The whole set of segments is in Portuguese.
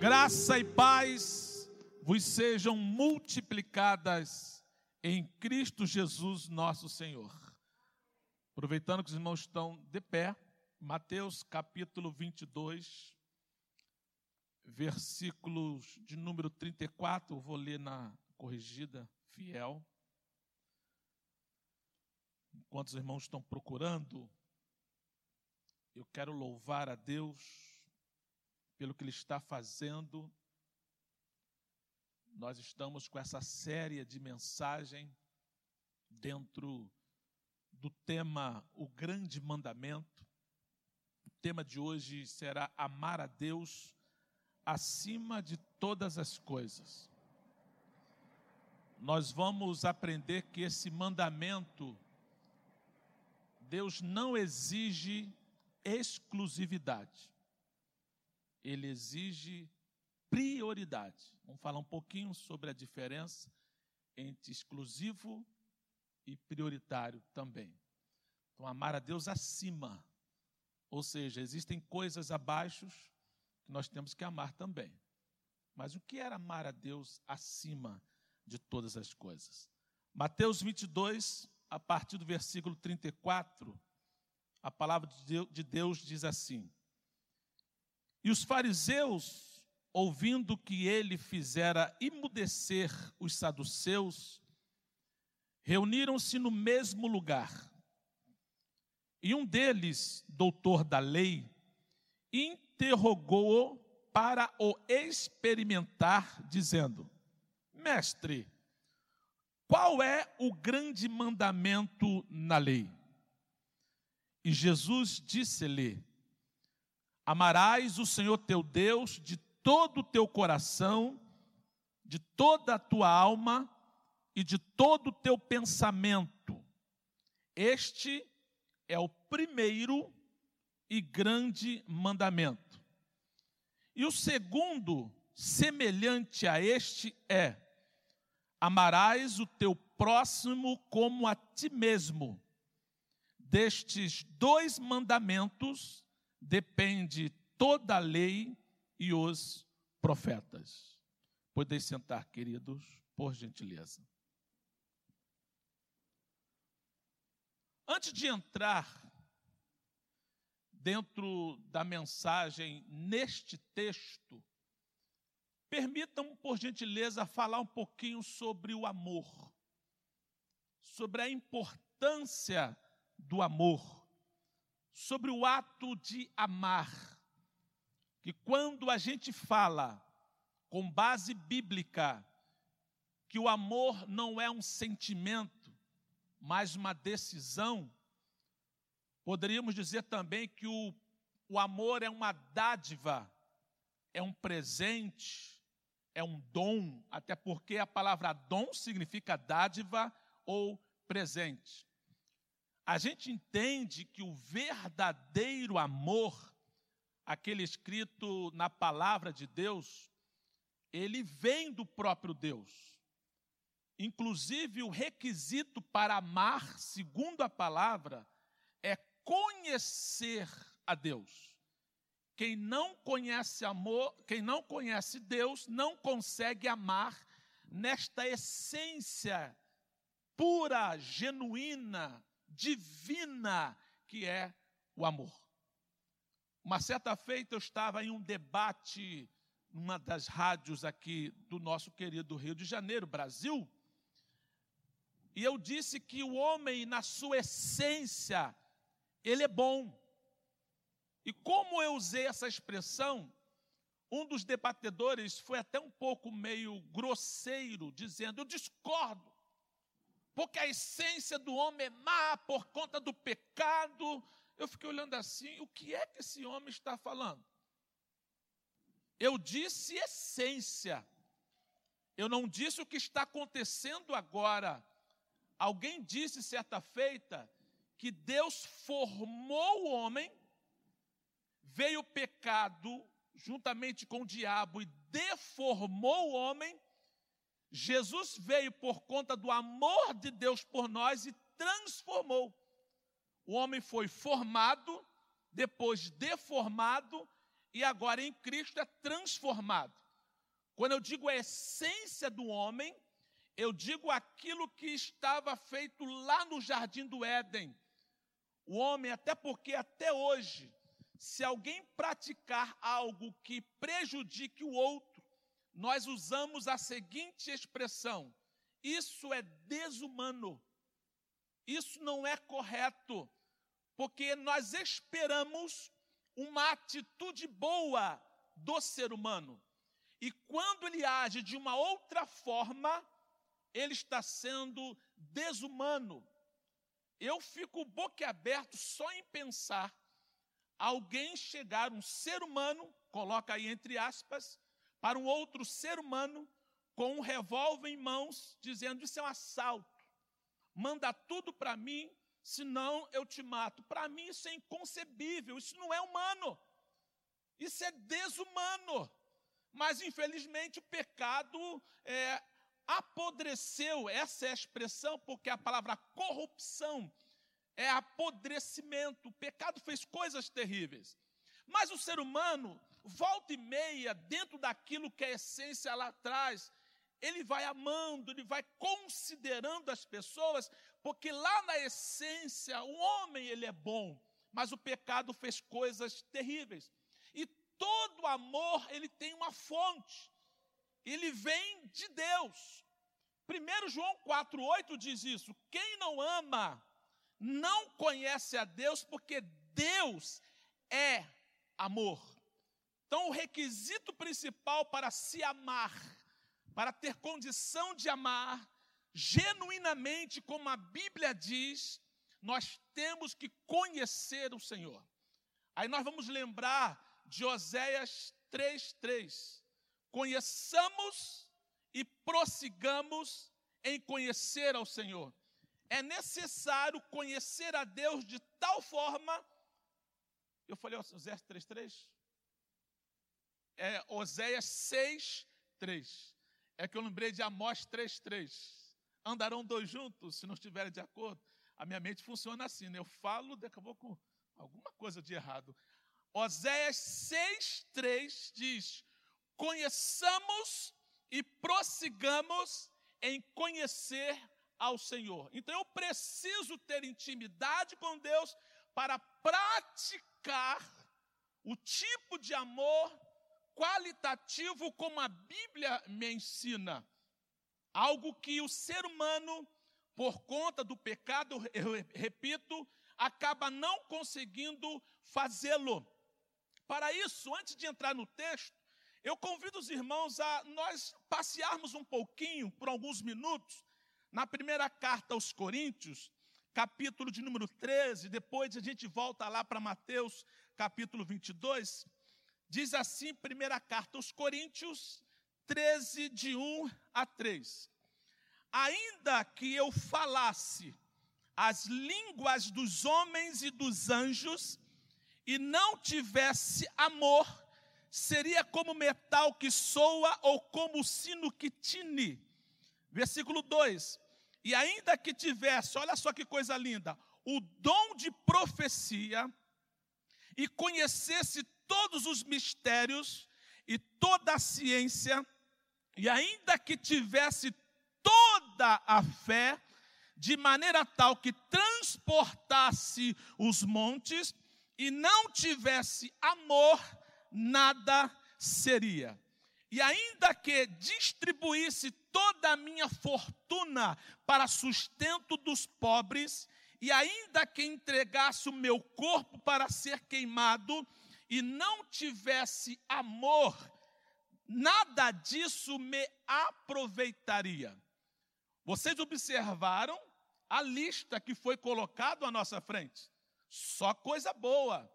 Graça e paz vos sejam multiplicadas em Cristo Jesus, nosso Senhor. Aproveitando que os irmãos estão de pé, Mateus capítulo 22, versículos de número 34, eu vou ler na corrigida fiel. Enquanto os irmãos estão procurando, eu quero louvar a Deus pelo que Ele está fazendo. Nós estamos com essa série de mensagem dentro do tema O Grande Mandamento. O tema de hoje será amar a Deus acima de todas as coisas. Nós vamos aprender que esse mandamento, Deus não exige exclusividade ele exige prioridade. Vamos falar um pouquinho sobre a diferença entre exclusivo e prioritário também. Então, amar a Deus acima, ou seja, existem coisas abaixo que nós temos que amar também. Mas o que era amar a Deus acima de todas as coisas? Mateus 22, a partir do versículo 34, a palavra de Deus diz assim: e os fariseus, ouvindo que ele fizera imudecer os saduceus, reuniram-se no mesmo lugar. E um deles, doutor da lei, interrogou-o para o experimentar, dizendo: Mestre, qual é o grande mandamento na lei? E Jesus disse-lhe: Amarás o Senhor teu Deus de todo o teu coração, de toda a tua alma e de todo o teu pensamento. Este é o primeiro e grande mandamento. E o segundo, semelhante a este, é: amarás o teu próximo como a ti mesmo. Destes dois mandamentos depende toda a lei e os profetas. Podeis sentar, queridos, por gentileza. Antes de entrar dentro da mensagem neste texto, permitam, por gentileza, falar um pouquinho sobre o amor, sobre a importância do amor sobre o ato de amar. Que quando a gente fala com base bíblica que o amor não é um sentimento, mas uma decisão, poderíamos dizer também que o, o amor é uma dádiva, é um presente, é um dom, até porque a palavra dom significa dádiva ou presente a gente entende que o verdadeiro amor, aquele escrito na palavra de Deus, ele vem do próprio Deus. Inclusive, o requisito para amar, segundo a palavra, é conhecer a Deus. Quem não conhece amor, quem não conhece Deus, não consegue amar nesta essência pura, genuína, divina que é o amor. Uma certa feita eu estava em um debate numa das rádios aqui do nosso querido Rio de Janeiro, Brasil, e eu disse que o homem, na sua essência, ele é bom. E como eu usei essa expressão, um dos debatedores foi até um pouco meio grosseiro, dizendo: Eu discordo porque a essência do homem é má por conta do pecado. Eu fiquei olhando assim, o que é que esse homem está falando? Eu disse essência. Eu não disse o que está acontecendo agora. Alguém disse certa feita que Deus formou o homem, veio o pecado juntamente com o diabo e deformou o homem Jesus veio por conta do amor de Deus por nós e transformou. O homem foi formado, depois deformado e agora em Cristo é transformado. Quando eu digo a essência do homem, eu digo aquilo que estava feito lá no jardim do Éden. O homem, até porque até hoje, se alguém praticar algo que prejudique o outro, nós usamos a seguinte expressão: isso é desumano. Isso não é correto, porque nós esperamos uma atitude boa do ser humano. E quando ele age de uma outra forma, ele está sendo desumano. Eu fico boquiaberto só em pensar alguém chegar, um ser humano, coloca aí entre aspas, para um outro ser humano com um revólver em mãos, dizendo: Isso é um assalto, manda tudo para mim, senão eu te mato. Para mim isso é inconcebível, isso não é humano, isso é desumano. Mas infelizmente o pecado é, apodreceu, essa é a expressão, porque a palavra corrupção é apodrecimento. O pecado fez coisas terríveis. Mas o ser humano, volta e meia, dentro daquilo que é a essência lá atrás, ele vai amando, ele vai considerando as pessoas, porque lá na essência o homem ele é bom, mas o pecado fez coisas terríveis. E todo amor ele tem uma fonte ele vem de Deus. 1 João 4,8 diz isso: quem não ama não conhece a Deus, porque Deus é amor. Então, o requisito principal para se amar, para ter condição de amar, genuinamente, como a Bíblia diz, nós temos que conhecer o Senhor. Aí nós vamos lembrar de Oséias 3,3 conheçamos e prossigamos em conhecer ao Senhor. É necessário conhecer a Deus de tal forma. Eu falei Oséias 3,3? É Oséias 6,3. É que eu lembrei de Amós 3,3. Andarão dois juntos se não estiverem de acordo. A minha mente funciona assim, né? Eu falo, daqui a pouco, alguma coisa de errado. Oséias 6,3 diz: conheçamos e prossigamos em conhecer ao Senhor. Então eu preciso ter intimidade com Deus para praticar o tipo de amor qualitativo como a Bíblia me ensina. Algo que o ser humano, por conta do pecado, eu repito, acaba não conseguindo fazê-lo. Para isso, antes de entrar no texto, eu convido os irmãos a nós passearmos um pouquinho, por alguns minutos, na primeira carta aos Coríntios, capítulo de número 13, depois a gente volta lá para Mateus, capítulo 22. Diz assim, primeira carta aos Coríntios, 13, de 1 a 3. Ainda que eu falasse as línguas dos homens e dos anjos, e não tivesse amor, seria como metal que soa ou como sino que tine. Versículo 2: E ainda que tivesse, olha só que coisa linda, o dom de profecia e conhecesse todos os mistérios e toda a ciência, e ainda que tivesse toda a fé, de maneira tal que transportasse os montes, e não tivesse amor, nada seria. E ainda que distribuísse toda a minha fortuna para sustento dos pobres, e ainda que entregasse o meu corpo para ser queimado, e não tivesse amor, nada disso me aproveitaria. Vocês observaram a lista que foi colocado à nossa frente? Só coisa boa.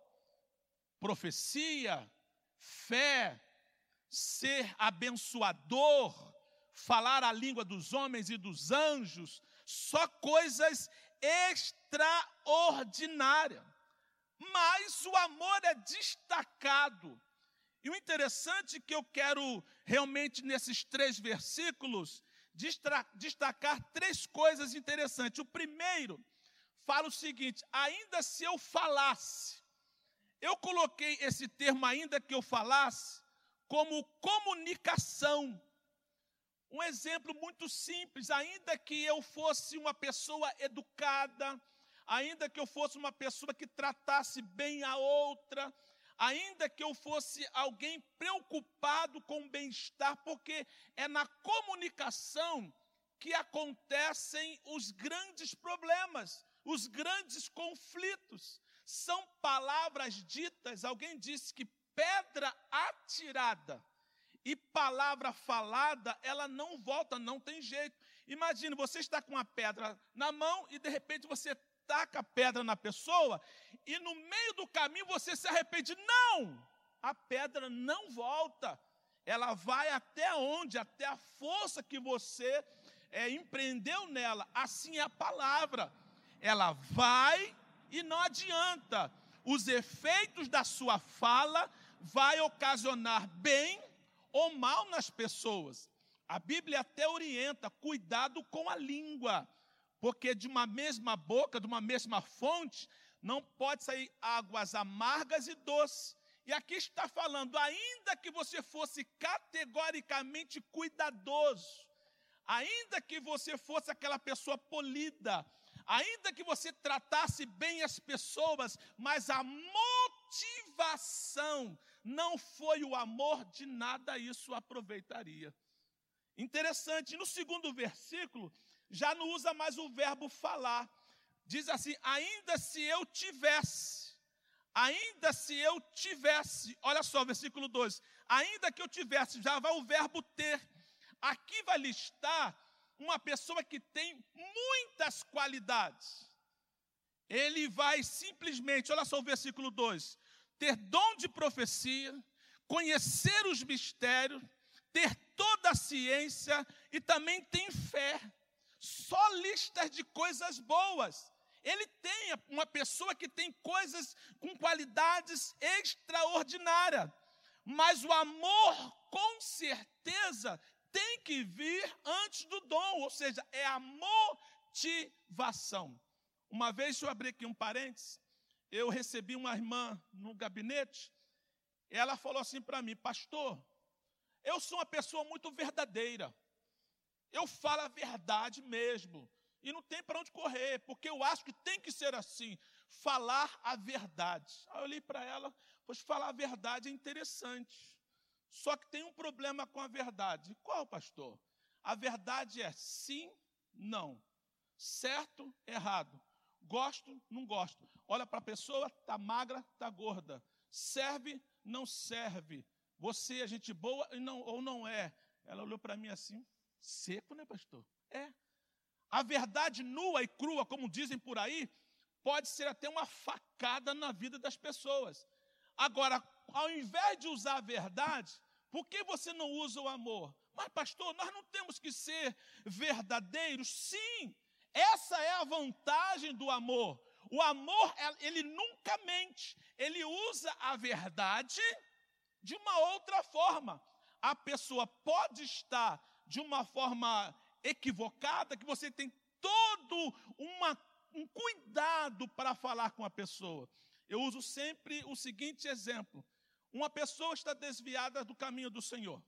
Profecia, fé, ser abençoador, falar a língua dos homens e dos anjos, só coisas extraordinárias. Mas o amor é destacado. E o interessante que eu quero realmente nesses três versículos destacar três coisas interessantes. O primeiro fala o seguinte: ainda se eu falasse, Eu coloquei esse termo, ainda que eu falasse, como comunicação. Um exemplo muito simples, ainda que eu fosse uma pessoa educada, ainda que eu fosse uma pessoa que tratasse bem a outra, ainda que eu fosse alguém preocupado com o bem-estar, porque é na comunicação que acontecem os grandes problemas, os grandes conflitos. São palavras ditas, alguém disse que pedra atirada e palavra falada, ela não volta, não tem jeito. Imagine, você está com uma pedra na mão e de repente você taca a pedra na pessoa e no meio do caminho você se arrepende. Não! A pedra não volta. Ela vai até onde? Até a força que você é, empreendeu nela. Assim é a palavra. Ela vai e não adianta. Os efeitos da sua fala vai ocasionar bem ou mal nas pessoas. A Bíblia até orienta, cuidado com a língua, porque de uma mesma boca, de uma mesma fonte, não pode sair águas amargas e doces. E aqui está falando, ainda que você fosse categoricamente cuidadoso, ainda que você fosse aquela pessoa polida, ainda que você tratasse bem as pessoas, mas a motivação não foi o amor, de nada isso aproveitaria. Interessante, no segundo versículo, já não usa mais o verbo falar. Diz assim: ainda se eu tivesse, ainda se eu tivesse, olha só, versículo 2: ainda que eu tivesse, já vai o verbo ter. Aqui vai listar uma pessoa que tem muitas qualidades. Ele vai simplesmente, olha só o versículo 2: ter dom de profecia, conhecer os mistérios, ter toda a ciência e também tem fé. Só listas de coisas boas. Ele tem uma pessoa que tem coisas com qualidades extraordinárias. Mas o amor, com certeza, tem que vir antes do dom, ou seja, é a motivação. Uma vez eu abri aqui um parênteses, eu recebi uma irmã no gabinete, ela falou assim para mim, pastor, eu sou uma pessoa muito verdadeira, eu falo a verdade mesmo, e não tem para onde correr, porque eu acho que tem que ser assim, falar a verdade. Aí eu olhei para ela, pois falar a verdade é interessante, só que tem um problema com a verdade. Qual, pastor? A verdade é sim, não, certo, errado. Gosto, não gosto. Olha para a pessoa, está magra, está gorda. Serve, não serve. Você é gente boa não, ou não é. Ela olhou para mim assim, seco, né, pastor? É. A verdade nua e crua, como dizem por aí, pode ser até uma facada na vida das pessoas. Agora, ao invés de usar a verdade, por que você não usa o amor? Mas, pastor, nós não temos que ser verdadeiros? Sim, essa é a vantagem do amor. O amor, ele nunca mente, ele usa a verdade de uma outra forma. A pessoa pode estar de uma forma equivocada, que você tem todo uma, um cuidado para falar com a pessoa. Eu uso sempre o seguinte exemplo: uma pessoa está desviada do caminho do Senhor.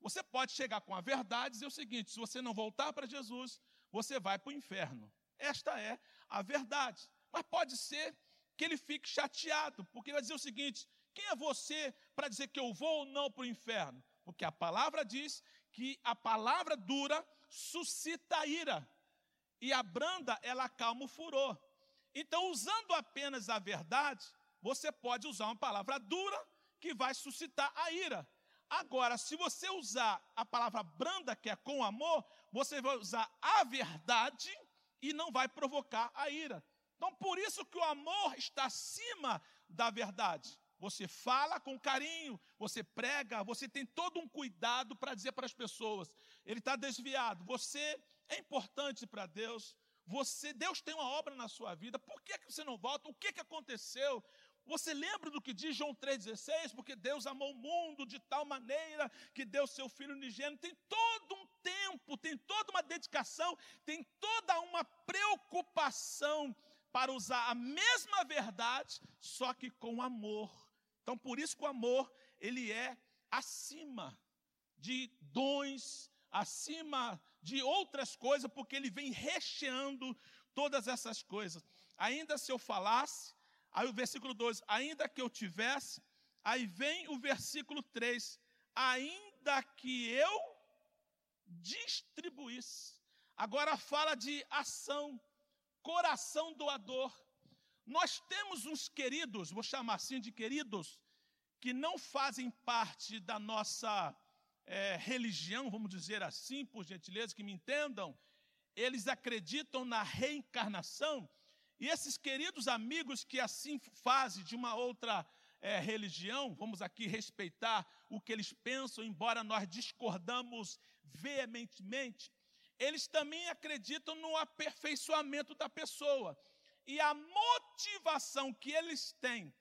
Você pode chegar com a verdade e dizer o seguinte: se você não voltar para Jesus, você vai para o inferno. Esta é a verdade. Mas pode ser que ele fique chateado, porque ele vai dizer o seguinte: quem é você para dizer que eu vou ou não para o inferno? Porque a palavra diz que a palavra dura suscita a ira, e a branda, ela acalma o furor. Então, usando apenas a verdade, você pode usar uma palavra dura que vai suscitar a ira. Agora, se você usar a palavra branda, que é com amor, você vai usar a verdade e não vai provocar a ira. Então, por isso que o amor está acima da verdade. Você fala com carinho, você prega, você tem todo um cuidado para dizer para as pessoas: ele está desviado, você é importante para Deus, você, Deus tem uma obra na sua vida, por que, que você não volta? O que, que aconteceu? Você lembra do que diz João 3,16? Porque Deus amou o mundo de tal maneira que deu seu Filho unigênito. Tem todo um tempo, tem toda uma dedicação, tem toda uma preocupação para usar a mesma verdade, só que com amor. Então, por isso que o amor, ele é acima de dons, acima de outras coisas, porque ele vem recheando todas essas coisas. Ainda se eu falasse, aí o versículo 2, ainda que eu tivesse, aí vem o versículo 3, ainda que eu distribuísse. Agora fala de ação, coração doador. Nós temos uns queridos, vou chamar assim de queridos, que não fazem parte da nossa é, religião, vamos dizer assim, por gentileza, que me entendam, eles acreditam na reencarnação, e esses queridos amigos que assim fazem de uma outra é, religião, vamos aqui respeitar o que eles pensam, embora nós discordamos veementemente, eles também acreditam no aperfeiçoamento da pessoa. E a motivação que eles têm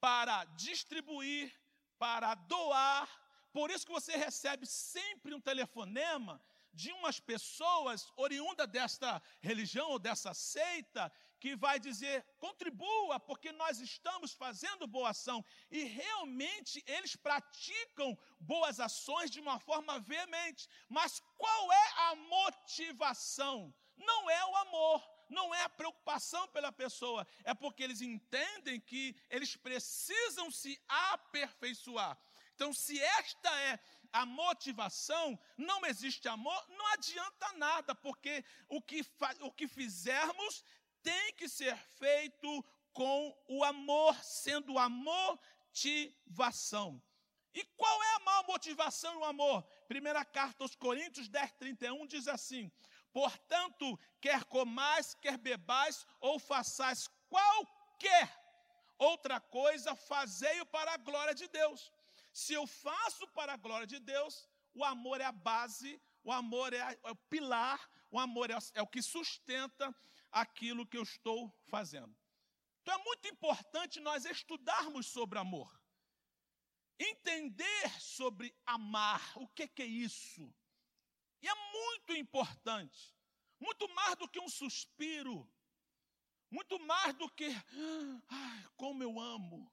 para distribuir, para doar, por isso que você recebe sempre um telefonema de umas pessoas oriundas desta religião ou dessa seita que vai dizer: contribua, porque nós estamos fazendo boa ação. E realmente eles praticam boas ações de uma forma veemente. Mas qual é a motivação? Não é o amor, não é a preocupação pela pessoa, é porque eles entendem que eles precisam se aperfeiçoar. Então, se esta é a motivação, não existe amor, não adianta nada, porque o que, o que fizermos tem que ser feito com o amor, sendo a motivação. E qual é a maior motivação no amor? Primeira carta aos Coríntios 10, 31 diz assim: Portanto, quer comais, quer bebais, ou façais qualquer outra coisa, fazei-o para a glória de Deus. Se eu faço para a glória de Deus, o amor é a base, o amor é, a, é o pilar, o amor é, é o que sustenta aquilo que eu estou fazendo. Então é muito importante nós estudarmos sobre amor. Entender sobre amar, o que, que é isso? E é muito importante, muito mais do que um suspiro, muito mais do que, ai, como eu amo,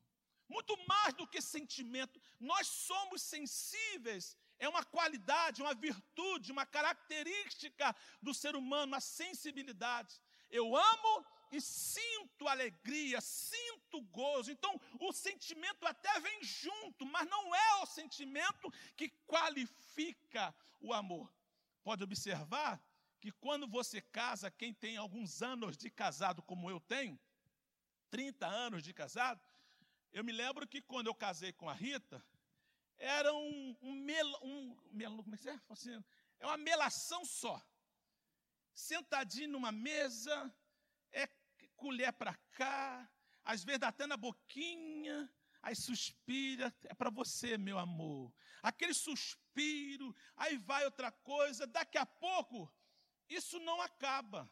muito mais do que sentimento. Nós somos sensíveis, é uma qualidade, uma virtude, uma característica do ser humano, a sensibilidade. Eu amo e sinto alegria, sinto gozo. Então, o sentimento até vem junto, mas não é o sentimento que qualifica o amor. Pode observar que quando você casa, quem tem alguns anos de casado, como eu tenho, 30 anos de casado, eu me lembro que quando eu casei com a Rita, era um, um, um mel, como é que é? Assim, é uma melação só. Sentadinho numa mesa, é colher para cá, às vezes até na boquinha, aí suspira, é para você, meu amor. Aquele suspiro, aí vai outra coisa, daqui a pouco, isso não acaba,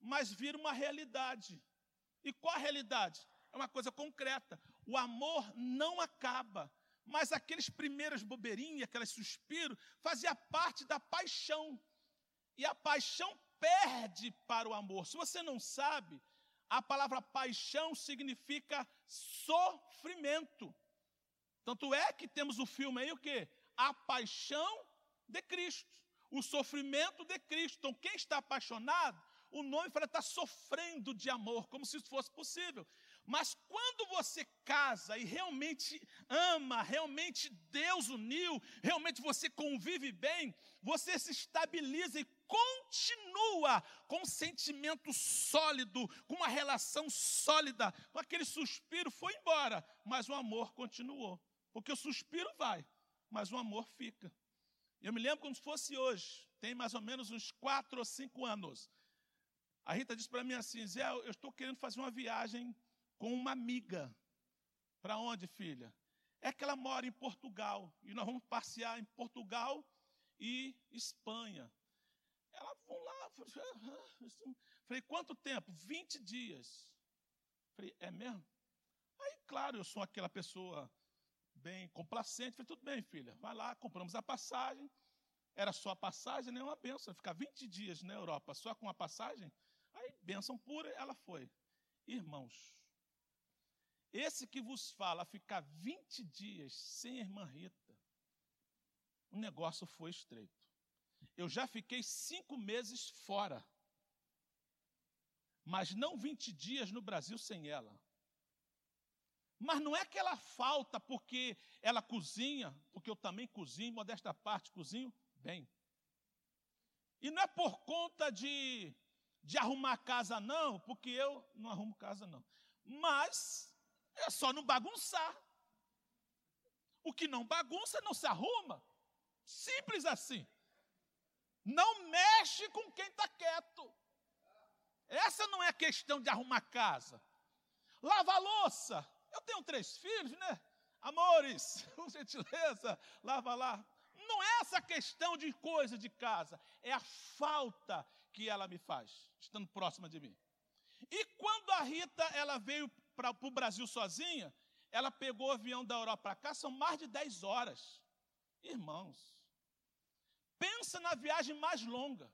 mas vira uma realidade. E qual a realidade? é uma coisa concreta. O amor não acaba. Mas aqueles primeiros bobeirinhos, aqueles suspiros, fazia parte da paixão. E a paixão perde para o amor. Se você não sabe, a palavra paixão significa sofrimento. Tanto é que temos o filme aí o quê? A paixão de Cristo. O sofrimento de Cristo. Então, quem está apaixonado, o nome fala está sofrendo de amor, como se isso fosse possível. Mas quando você casa e realmente ama, realmente Deus uniu, realmente você convive bem, você se estabiliza e continua com um sentimento sólido, com uma relação sólida. Aquele suspiro foi embora, mas o amor continuou. Porque o suspiro vai, mas o amor fica. Eu me lembro como se fosse hoje, tem mais ou menos uns quatro ou cinco anos. A Rita disse para mim assim: Zé, eu estou querendo fazer uma viagem com uma amiga. Para onde, filha? É que ela mora em Portugal. E nós vamos passear em Portugal e Espanha. Ela vão lá. Falei, quanto tempo? 20 dias. Falei, é mesmo? Aí, claro, eu sou aquela pessoa bem complacente. Falei, tudo bem, filha, vai lá, compramos a passagem. Era só a passagem, nem uma benção. Ficar 20 dias na Europa só com a passagem. Aí, bênção pura, ela foi. Irmãos, esse que vos fala ficar 20 dias sem a irmã Rita, o negócio foi estreito. Eu já fiquei cinco meses fora, mas não 20 dias no Brasil sem ela. Mas não é que ela falta porque ela cozinha, porque eu também cozinho, modesta parte, cozinho bem. E não é por conta de, de arrumar casa, não, porque eu não arrumo casa, não. Mas é só não bagunçar. O que não bagunça não se arruma. Simples assim. Não mexe com quem está quieto. Essa não é questão de arrumar casa. Lava a louça. Eu tenho três filhos, né? Amores, com gentileza, lava lá. Não é essa questão de coisa de casa, é a falta que ela me faz, estando próxima de mim. E quando a Rita ela veio para o Brasil sozinha, ela pegou o avião da Europa para cá, são mais de 10 horas. Irmãos, pensa na viagem mais longa.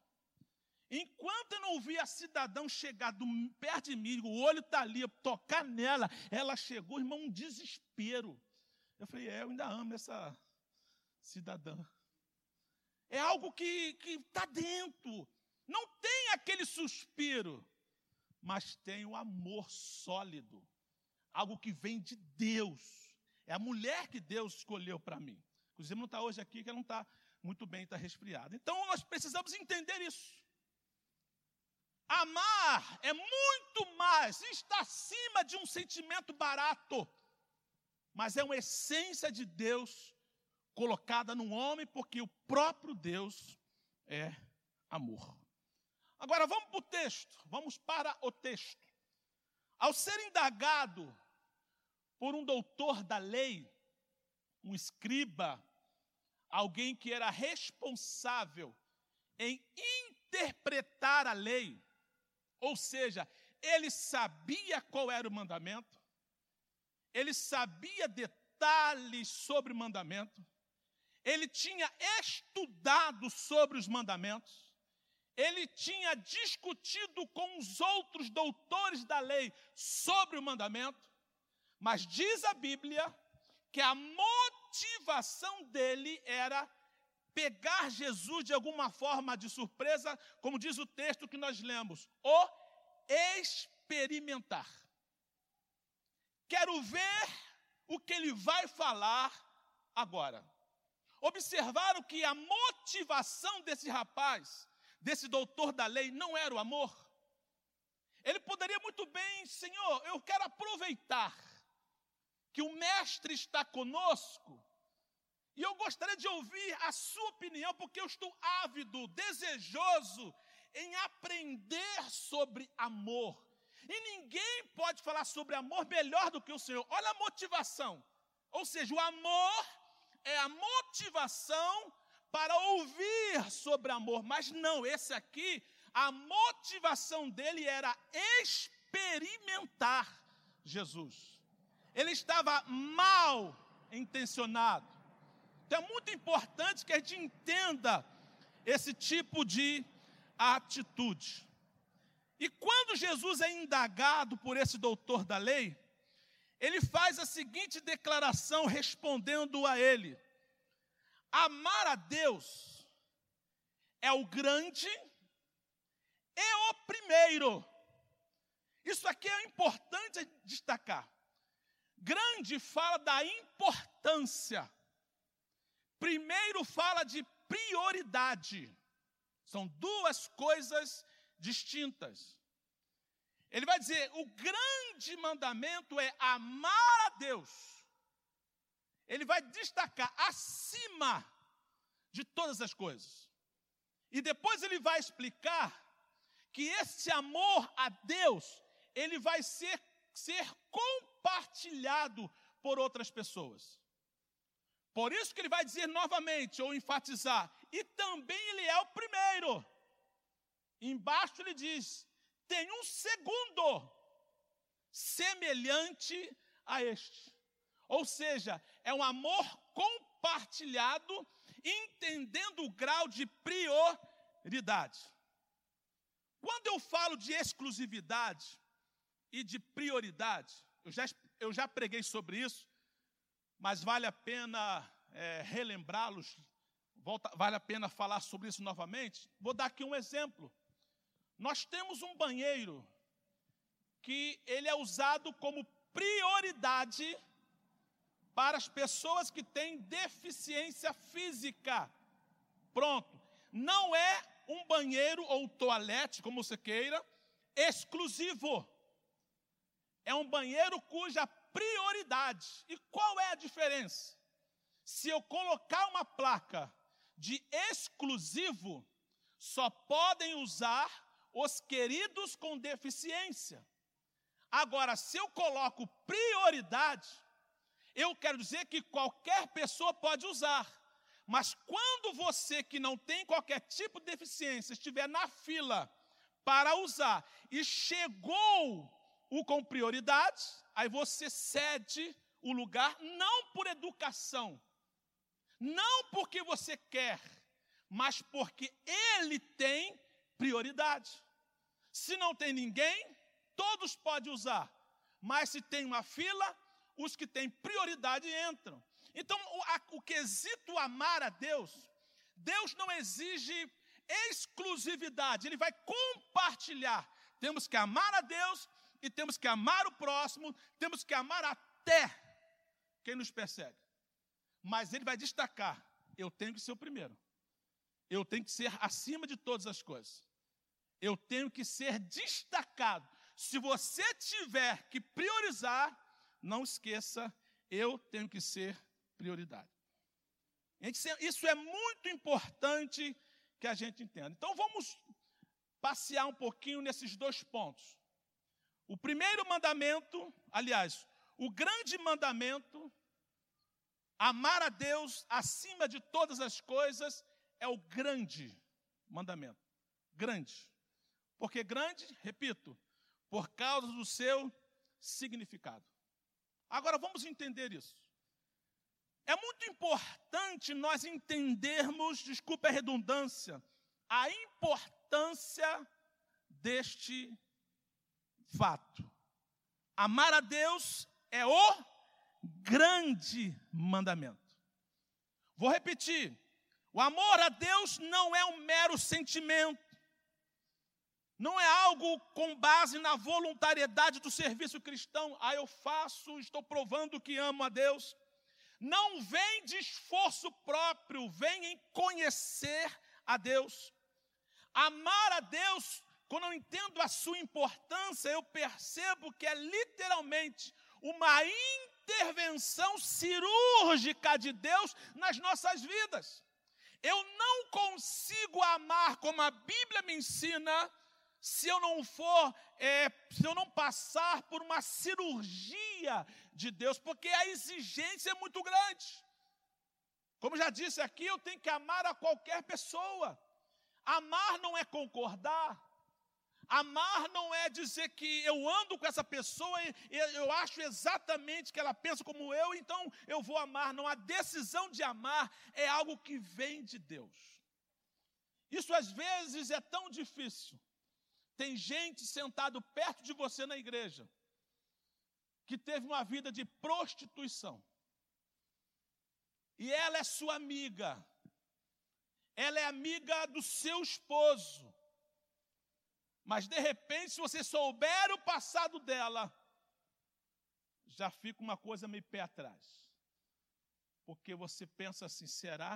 Enquanto eu não vi a cidadão chegar do, perto de mim, o olho está ali, tocar nela, ela chegou, irmão, um desespero. Eu falei, é, eu ainda amo essa cidadã. É algo que está dentro. Não tem aquele suspiro, mas tem o amor sólido algo que vem de Deus. É a mulher que Deus escolheu para mim. Inclusive, não está hoje aqui, que ela não está muito bem, está resfriada. Então, nós precisamos entender isso. Amar é muito mais, está acima de um sentimento barato, mas é uma essência de Deus colocada no homem, porque o próprio Deus é amor. Agora vamos para o texto, vamos para o texto. Ao ser indagado por um doutor da lei, um escriba, alguém que era responsável em interpretar a lei, ou seja, ele sabia qual era o mandamento, ele sabia detalhes sobre o mandamento, ele tinha estudado sobre os mandamentos, ele tinha discutido com os outros doutores da lei sobre o mandamento, mas diz a Bíblia que a motivação dele era pegar Jesus de alguma forma de surpresa, como diz o texto que nós lemos, o experimentar. Quero ver o que ele vai falar agora. Observaram que a motivação desse rapaz, desse doutor da lei, não era o amor. Ele poderia muito bem, Senhor, eu quero aproveitar que o Mestre está conosco. E eu gostaria de ouvir a sua opinião, porque eu estou ávido, desejoso em aprender sobre amor. E ninguém pode falar sobre amor melhor do que o Senhor. Olha a motivação. Ou seja, o amor é a motivação para ouvir sobre amor. Mas não, esse aqui, a motivação dele era experimentar Jesus ele estava mal intencionado. Então é muito importante que a gente entenda esse tipo de atitude. E quando Jesus é indagado por esse doutor da lei, ele faz a seguinte declaração respondendo a ele: Amar a Deus é o grande e o primeiro. Isso aqui é importante destacar. Grande fala da importância. Primeiro fala de prioridade. São duas coisas distintas. Ele vai dizer: o grande mandamento é amar a Deus. Ele vai destacar acima de todas as coisas. E depois ele vai explicar que esse amor a Deus, ele vai ser, ser compartilhado por outras pessoas. Por isso que ele vai dizer novamente, ou enfatizar, e também ele é o primeiro. Embaixo ele diz: tem um segundo, semelhante a este. Ou seja, é um amor compartilhado, entendendo o grau de prioridade. Quando eu falo de exclusividade e de prioridade, eu já, eu já preguei sobre isso, mas vale a pena é, relembrá-los, vale a pena falar sobre isso novamente. Vou dar aqui um exemplo. Nós temos um banheiro que ele é usado como prioridade para as pessoas que têm deficiência física. Pronto. Não é um banheiro ou toalete, como você queira, exclusivo. É um banheiro cuja prioridade. E qual é a diferença? Se eu colocar uma placa de exclusivo, só podem usar os queridos com deficiência. Agora, se eu coloco prioridade, eu quero dizer que qualquer pessoa pode usar. Mas quando você que não tem qualquer tipo de deficiência estiver na fila para usar e chegou o com prioridade, aí você cede o lugar não por educação, não porque você quer, mas porque ele tem prioridade. Se não tem ninguém, todos podem usar, mas se tem uma fila, os que têm prioridade entram. Então, o, a, o quesito amar a Deus, Deus não exige exclusividade, Ele vai compartilhar. Temos que amar a Deus e temos que amar o próximo, temos que amar até quem nos persegue. Mas Ele vai destacar: eu tenho que ser o primeiro, eu tenho que ser acima de todas as coisas, eu tenho que ser destacado. Se você tiver que priorizar, não esqueça, eu tenho que ser prioridade. Isso é muito importante que a gente entenda. Então vamos passear um pouquinho nesses dois pontos. O primeiro mandamento, aliás, o grande mandamento, amar a Deus acima de todas as coisas, é o grande mandamento. Grande. Porque grande, repito, por causa do seu significado. Agora vamos entender isso. É muito importante nós entendermos, desculpe a redundância, a importância deste fato. Amar a Deus é o grande mandamento. Vou repetir: o amor a Deus não é um mero sentimento, não é algo com base na voluntariedade do serviço cristão. Ah, eu faço, estou provando que amo a Deus. Não vem de esforço próprio, vem em conhecer a Deus. Amar a Deus, quando eu entendo a sua importância, eu percebo que é literalmente uma intervenção cirúrgica de Deus nas nossas vidas. Eu não consigo amar como a Bíblia me ensina se eu não for, é, se eu não passar por uma cirurgia de Deus, porque a exigência é muito grande. Como já disse aqui, eu tenho que amar a qualquer pessoa. Amar não é concordar. Amar não é dizer que eu ando com essa pessoa e eu acho exatamente que ela pensa como eu, então eu vou amar. Não, a decisão de amar é algo que vem de Deus. Isso às vezes é tão difícil. Tem gente sentado perto de você na igreja que teve uma vida de prostituição. E ela é sua amiga. Ela é amiga do seu esposo. Mas de repente, se você souber o passado dela, já fica uma coisa meio pé atrás. Porque você pensa assim: será?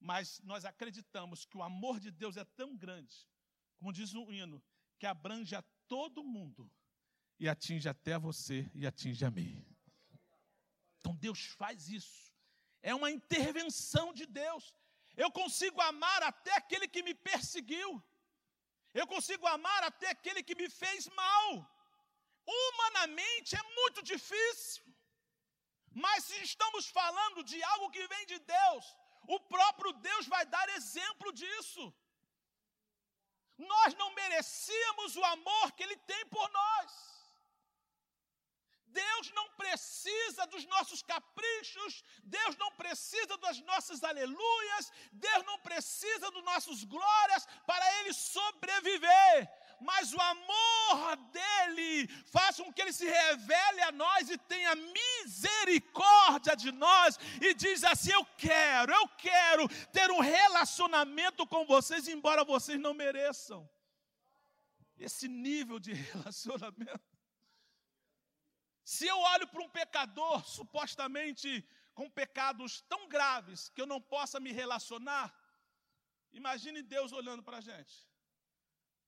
Mas nós acreditamos que o amor de Deus é tão grande como diz o hino, que abrange a todo mundo e atinge até você e atinge a mim. Então Deus faz isso. É uma intervenção de Deus. Eu consigo amar até aquele que me perseguiu. Eu consigo amar até aquele que me fez mal. Humanamente é muito difícil. Mas se estamos falando de algo que vem de Deus, o próprio Deus vai dar exemplo disso. Nós não merecíamos o amor que Ele tem por nós. Deus não precisa dos nossos caprichos, Deus não precisa das nossas aleluias, Deus não precisa dos nossos glórias para ele sobreviver. Mas o amor dele faz com que ele se revele a nós e tenha misericórdia de nós e diz assim: Eu quero, eu quero ter um relacionamento com vocês, embora vocês não mereçam. Esse nível de relacionamento se eu olho para um pecador, supostamente com pecados tão graves que eu não possa me relacionar, imagine Deus olhando para a gente,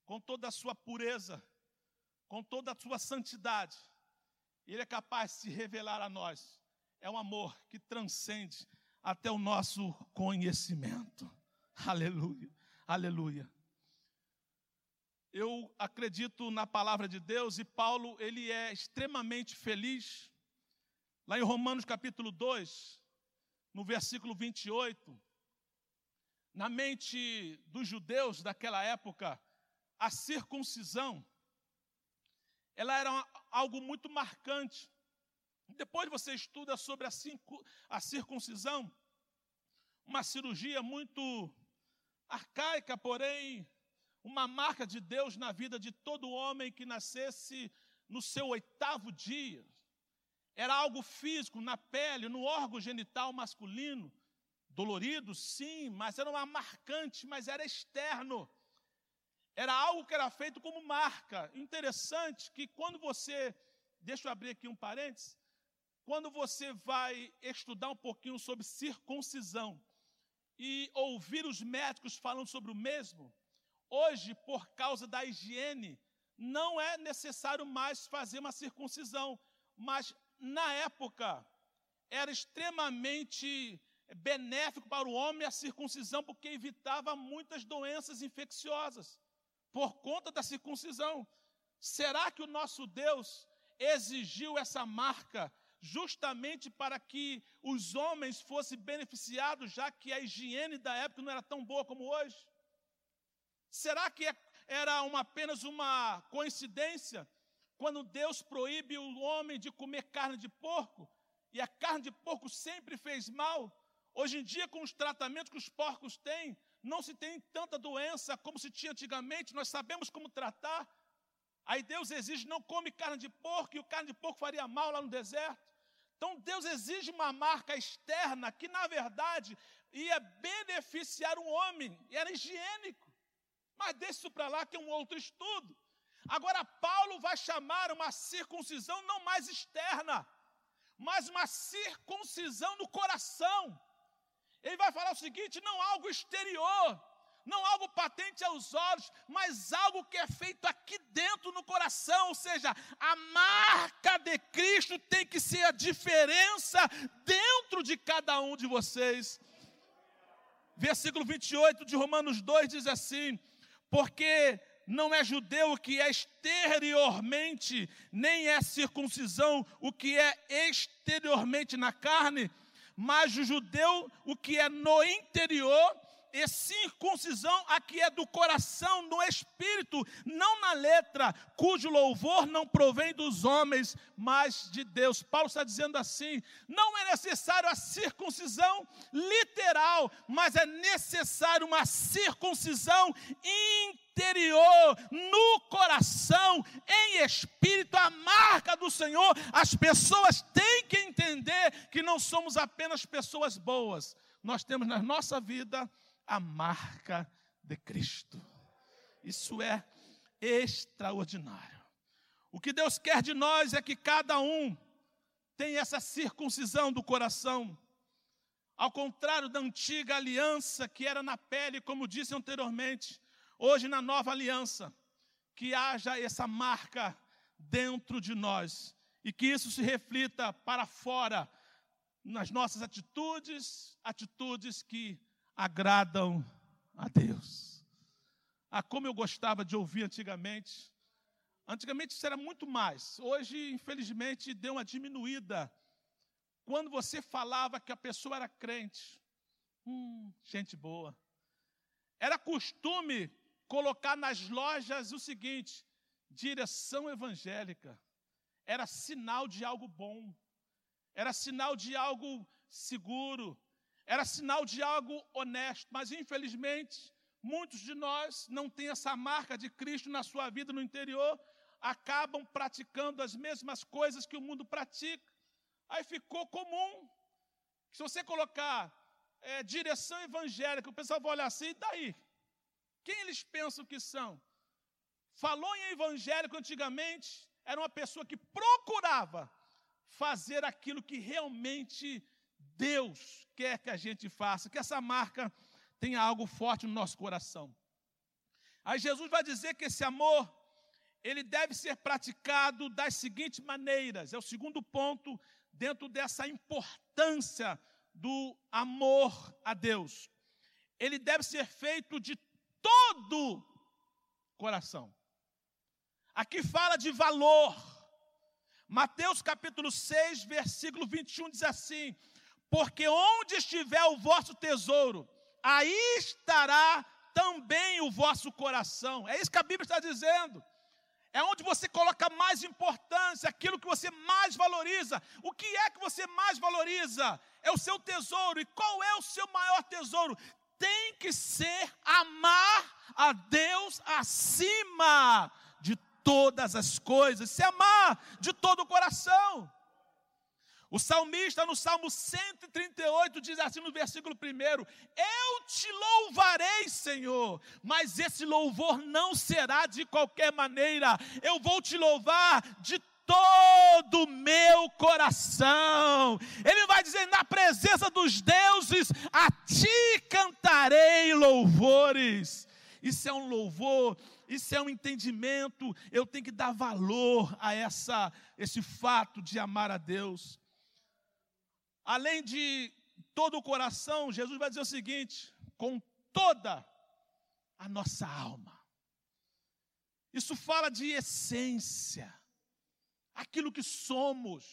com toda a sua pureza, com toda a sua santidade, Ele é capaz de se revelar a nós. É um amor que transcende até o nosso conhecimento. Aleluia, aleluia. Eu acredito na palavra de Deus e Paulo, ele é extremamente feliz. Lá em Romanos capítulo 2, no versículo 28, na mente dos judeus daquela época, a circuncisão, ela era algo muito marcante. Depois você estuda sobre a circuncisão, uma cirurgia muito arcaica, porém uma marca de Deus na vida de todo homem que nascesse no seu oitavo dia. Era algo físico, na pele, no órgão genital masculino. Dolorido, sim, mas era uma marcante, mas era externo. Era algo que era feito como marca. Interessante que quando você, deixa eu abrir aqui um parênteses, quando você vai estudar um pouquinho sobre circuncisão e ouvir os médicos falando sobre o mesmo, Hoje, por causa da higiene, não é necessário mais fazer uma circuncisão, mas na época era extremamente benéfico para o homem a circuncisão, porque evitava muitas doenças infecciosas por conta da circuncisão. Será que o nosso Deus exigiu essa marca justamente para que os homens fossem beneficiados, já que a higiene da época não era tão boa como hoje? Será que era uma, apenas uma coincidência quando Deus proíbe o homem de comer carne de porco? E a carne de porco sempre fez mal. Hoje em dia, com os tratamentos que os porcos têm, não se tem tanta doença como se tinha antigamente, nós sabemos como tratar. Aí Deus exige não come carne de porco, e o carne de porco faria mal lá no deserto. Então Deus exige uma marca externa que, na verdade, ia beneficiar o homem, era higiênico. Mas deixa isso para lá que é um outro estudo. Agora, Paulo vai chamar uma circuncisão não mais externa, mas uma circuncisão no coração. Ele vai falar o seguinte: não algo exterior, não algo patente aos olhos, mas algo que é feito aqui dentro no coração, ou seja, a marca de Cristo tem que ser a diferença dentro de cada um de vocês. Versículo 28 de Romanos 2 diz assim: porque não é judeu o que é exteriormente, nem é circuncisão o que é exteriormente na carne, mas o judeu o que é no interior, e circuncisão a que é do coração, no espírito, não na letra, cujo louvor não provém dos homens, mas de Deus. Paulo está dizendo assim: não é necessário a circuncisão literal, mas é necessário uma circuncisão interior, no coração, em espírito, a marca do Senhor. As pessoas têm que entender que não somos apenas pessoas boas, nós temos na nossa vida a marca de Cristo. Isso é extraordinário. O que Deus quer de nós é que cada um tenha essa circuncisão do coração. Ao contrário da antiga aliança que era na pele, como disse anteriormente, hoje na nova aliança, que haja essa marca dentro de nós e que isso se reflita para fora nas nossas atitudes, atitudes que agradam a Deus. Ah, como eu gostava de ouvir antigamente. Antigamente isso era muito mais. Hoje, infelizmente, deu uma diminuída. Quando você falava que a pessoa era crente, hum, gente boa. Era costume colocar nas lojas o seguinte: direção evangélica. era sinal de algo bom, era sinal de algo seguro, era sinal de algo honesto, mas infelizmente, muitos de nós não têm essa marca de Cristo na sua vida no interior, acabam praticando as mesmas coisas que o mundo pratica. Aí ficou comum. Se você colocar é, direção evangélica, o pessoal vai olhar assim, e daí? Quem eles pensam que são? Falou em evangélico antigamente, era uma pessoa que procurava fazer aquilo que realmente Deus quer que a gente faça, que essa marca tenha algo forte no nosso coração. Aí Jesus vai dizer que esse amor, ele deve ser praticado das seguintes maneiras. É o segundo ponto dentro dessa importância do amor a Deus. Ele deve ser feito de todo coração. Aqui fala de valor. Mateus capítulo 6, versículo 21 diz assim: Porque onde estiver o vosso tesouro, aí estará também o vosso coração. É isso que a Bíblia está dizendo. É onde você coloca mais importância, aquilo que você mais valoriza. O que é que você mais valoriza? É o seu tesouro. E qual é o seu maior tesouro? Tem que ser amar a Deus acima de todas as coisas, se amar de todo o coração. O salmista, no Salmo 138, diz assim no versículo 1: Eu te louvarei, Senhor, mas esse louvor não será de qualquer maneira, eu vou te louvar de todo o meu coração. Ele vai dizer: na presença dos deuses, a ti cantarei louvores. Isso é um louvor isso é um entendimento, eu tenho que dar valor a essa, esse fato de amar a Deus. Além de todo o coração, Jesus vai dizer o seguinte: com toda a nossa alma. Isso fala de essência, aquilo que somos,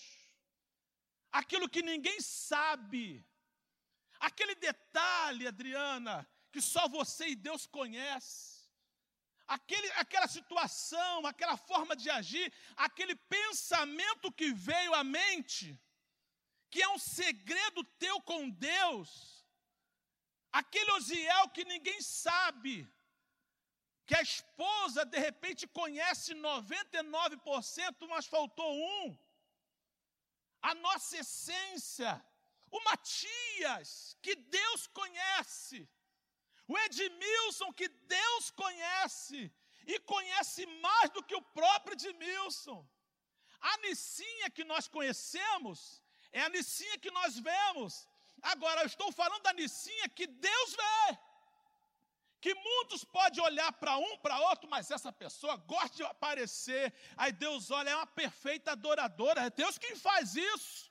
aquilo que ninguém sabe, aquele detalhe, Adriana, que só você e Deus conhece aquele, aquela situação, aquela forma de agir, aquele pensamento que veio à mente, que é um segredo teu com Deus, aquele Osiel que ninguém sabe, que a esposa de repente conhece 99%, mas faltou um. A nossa essência, o Matias, que Deus conhece, o Edmilson, que Deus conhece, e conhece mais do que o próprio Edmilson. A Nicinha que nós conhecemos é a Nicinha que nós vemos. Agora, eu estou falando da Nicinha que Deus vê. Que muitos podem olhar para um, para outro, mas essa pessoa gosta de aparecer. Aí Deus olha, é uma perfeita adoradora. É Deus quem faz isso.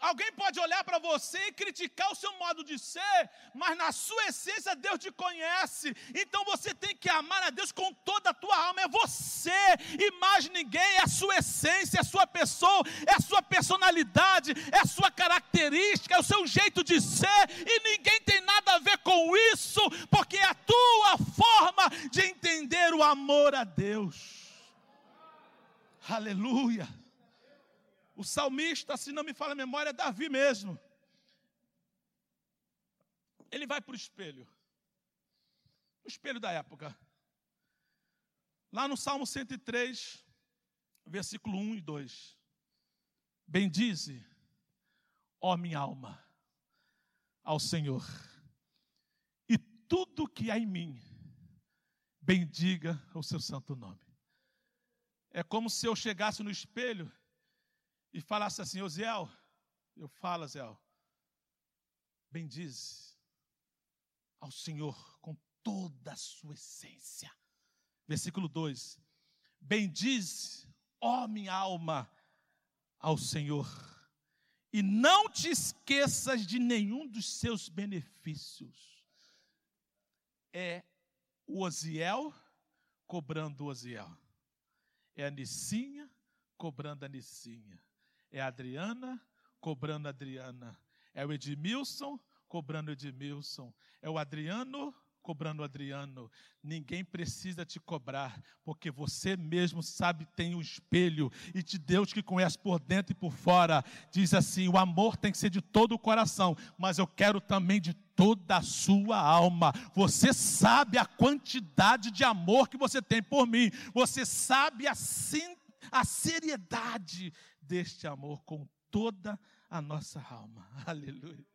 Alguém pode olhar para você e criticar o seu modo de ser, mas na sua essência Deus te conhece. Então você tem que amar a Deus com toda a tua alma. É você e mais ninguém. É a sua essência, é a sua pessoa, é a sua personalidade, é a sua característica, é o seu jeito de ser. E ninguém tem nada a ver com isso, porque é a tua forma de entender o amor a Deus. Aleluia. O salmista, se não me fala a memória, é Davi mesmo. Ele vai para o espelho. O espelho da época. Lá no Salmo 103, versículo 1 e 2. Bendize, ó minha alma, ao Senhor, e tudo que há em mim, bendiga o seu santo nome. É como se eu chegasse no espelho e falasse assim, Zéu, eu falo, Zéu, bendize ao Senhor com toda a sua essência. Versículo 2: Bendize, ó minha alma, ao Senhor, e não te esqueças de nenhum dos seus benefícios. É o Osiel cobrando o Osiel, é a Nicinha cobrando a Nicinha, é a Adriana cobrando a Adriana. É o Edmilson cobrando o Edmilson. É o Adriano cobrando o Adriano. Ninguém precisa te cobrar, porque você mesmo sabe, tem o espelho, e de Deus que conhece por dentro e por fora, diz assim: o amor tem que ser de todo o coração, mas eu quero também de toda a sua alma. Você sabe a quantidade de amor que você tem por mim, você sabe a, a seriedade deste amor com toda a nossa alma. Aleluia.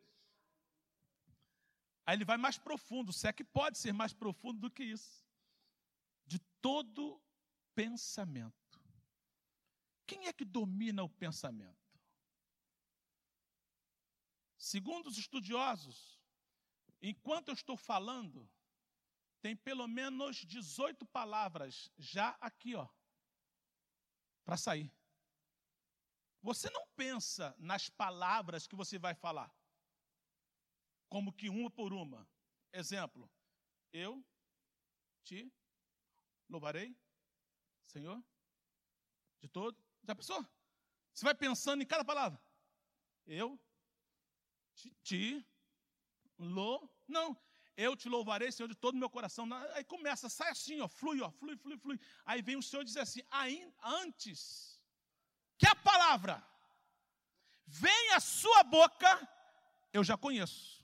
Aí ele vai mais profundo, se é que pode ser mais profundo do que isso. De todo pensamento. Quem é que domina o pensamento? Segundo os estudiosos, enquanto eu estou falando, tem pelo menos 18 palavras já aqui, ó, para sair. Você não pensa nas palavras que você vai falar como que uma por uma. Exemplo, eu te louvarei, Senhor, de todo. Já pensou? Você vai pensando em cada palavra. Eu te, te lou. Não, eu te louvarei, Senhor, de todo o meu coração. Aí começa, sai assim, ó, flui, ó, flui, flui, flui. Aí vem o Senhor dizer assim: antes que a palavra venha à sua boca, eu já conheço.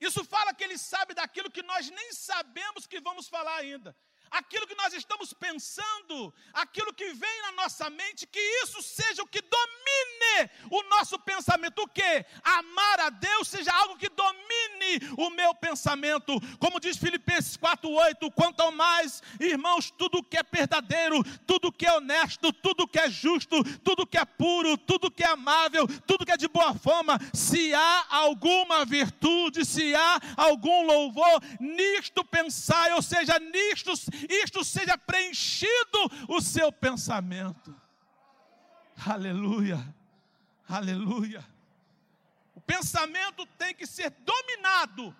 Isso fala que ele sabe daquilo que nós nem sabemos que vamos falar ainda. Aquilo que nós estamos pensando, aquilo que vem na nossa mente, que isso seja o que domine o nosso pensamento. O que? Amar a Deus seja algo que domine o meu pensamento. Como diz Filipenses 4:8, quanto ao mais, irmãos, tudo que é verdadeiro, tudo que é honesto, tudo que é justo, tudo que é puro, tudo que é amável, tudo que é de boa fama, se há alguma virtude, se há algum louvor, nisto pensai, ou seja, nisto isto seja preenchido o seu pensamento. Aleluia. Aleluia pensamento tem que ser dominado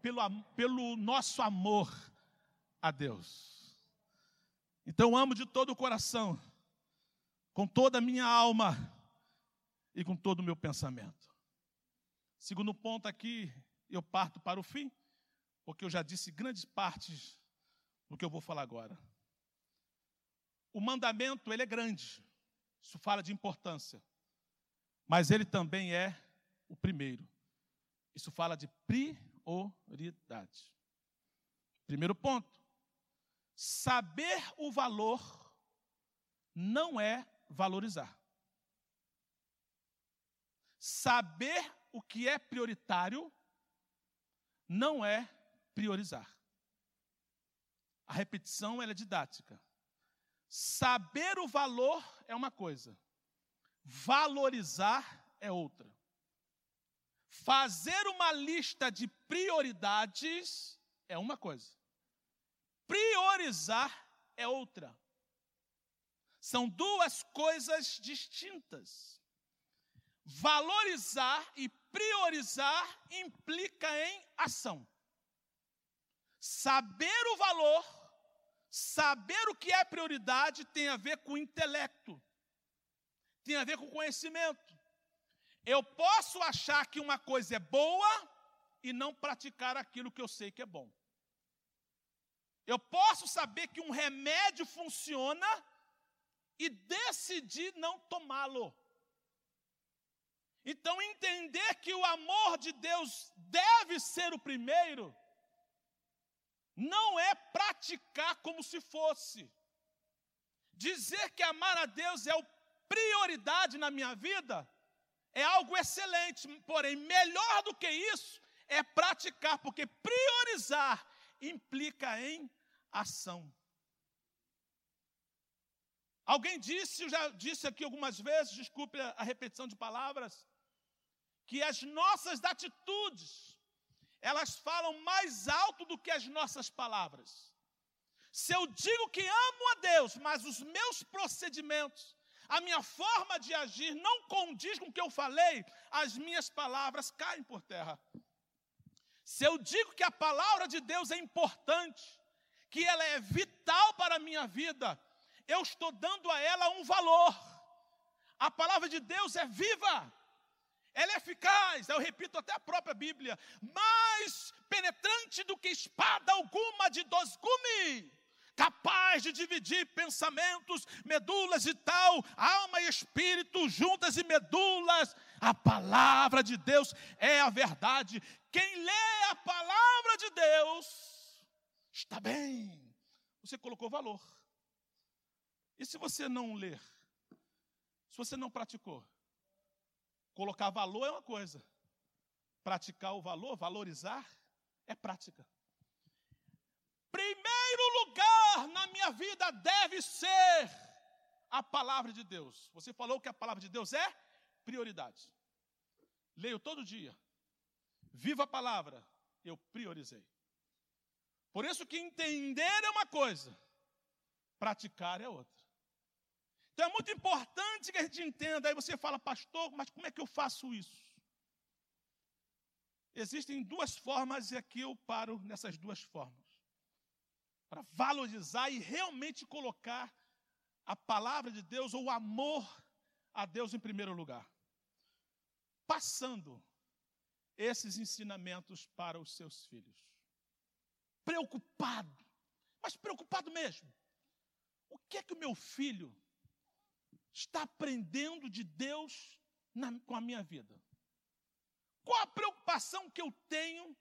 pelo, pelo nosso amor a Deus. Então amo de todo o coração, com toda a minha alma e com todo o meu pensamento. Segundo ponto aqui, eu parto para o fim, porque eu já disse grandes partes do que eu vou falar agora. O mandamento, ele é grande. Isso fala de importância mas ele também é o primeiro. Isso fala de prioridade. Primeiro ponto: saber o valor não é valorizar. Saber o que é prioritário não é priorizar. A repetição é didática. Saber o valor é uma coisa. Valorizar é outra. Fazer uma lista de prioridades é uma coisa. Priorizar é outra. São duas coisas distintas. Valorizar e priorizar implica em ação. Saber o valor, saber o que é prioridade tem a ver com intelecto tem a ver com conhecimento. Eu posso achar que uma coisa é boa e não praticar aquilo que eu sei que é bom. Eu posso saber que um remédio funciona e decidir não tomá-lo. Então, entender que o amor de Deus deve ser o primeiro, não é praticar como se fosse. Dizer que amar a Deus é prioridade na minha vida é algo excelente, porém, melhor do que isso é praticar, porque priorizar implica em ação. Alguém disse, eu já disse aqui algumas vezes, desculpe a repetição de palavras, que as nossas atitudes, elas falam mais alto do que as nossas palavras. Se eu digo que amo a Deus, mas os meus procedimentos a minha forma de agir não condiz com o que eu falei, as minhas palavras caem por terra. Se eu digo que a palavra de Deus é importante, que ela é vital para a minha vida, eu estou dando a ela um valor. A palavra de Deus é viva, Ela é eficaz, eu repito até a própria Bíblia, mais penetrante do que espada alguma de dois gumes, capaz de dividir pensamentos, medulas e tal, alma e espírito juntas e medulas. A palavra de Deus é a verdade. Quem lê a palavra de Deus está bem. Você colocou valor. E se você não ler? Se você não praticou? Colocar valor é uma coisa. Praticar o valor, valorizar, é prática. Primeiro lugar na minha vida deve ser a palavra de Deus. Você falou que a palavra de Deus é prioridade. Leio todo dia. Viva a palavra. Eu priorizei. Por isso que entender é uma coisa, praticar é outra. Então é muito importante que a gente entenda. Aí você fala, pastor, mas como é que eu faço isso? Existem duas formas e aqui eu paro nessas duas formas. Para valorizar e realmente colocar a palavra de Deus ou o amor a Deus em primeiro lugar. Passando esses ensinamentos para os seus filhos. Preocupado, mas preocupado mesmo. O que é que o meu filho está aprendendo de Deus na, com a minha vida? Qual a preocupação que eu tenho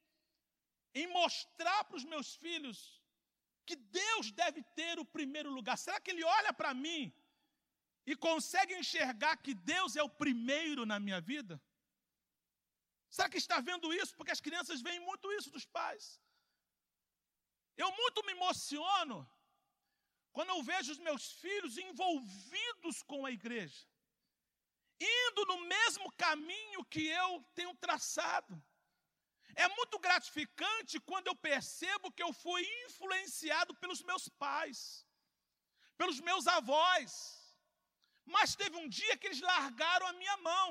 em mostrar para os meus filhos que Deus deve ter o primeiro lugar? Será que ele olha para mim e consegue enxergar que Deus é o primeiro na minha vida? Será que está vendo isso? Porque as crianças veem muito isso dos pais. Eu muito me emociono quando eu vejo os meus filhos envolvidos com a igreja, indo no mesmo caminho que eu tenho traçado. É muito gratificante quando eu percebo que eu fui influenciado pelos meus pais, pelos meus avós. Mas teve um dia que eles largaram a minha mão.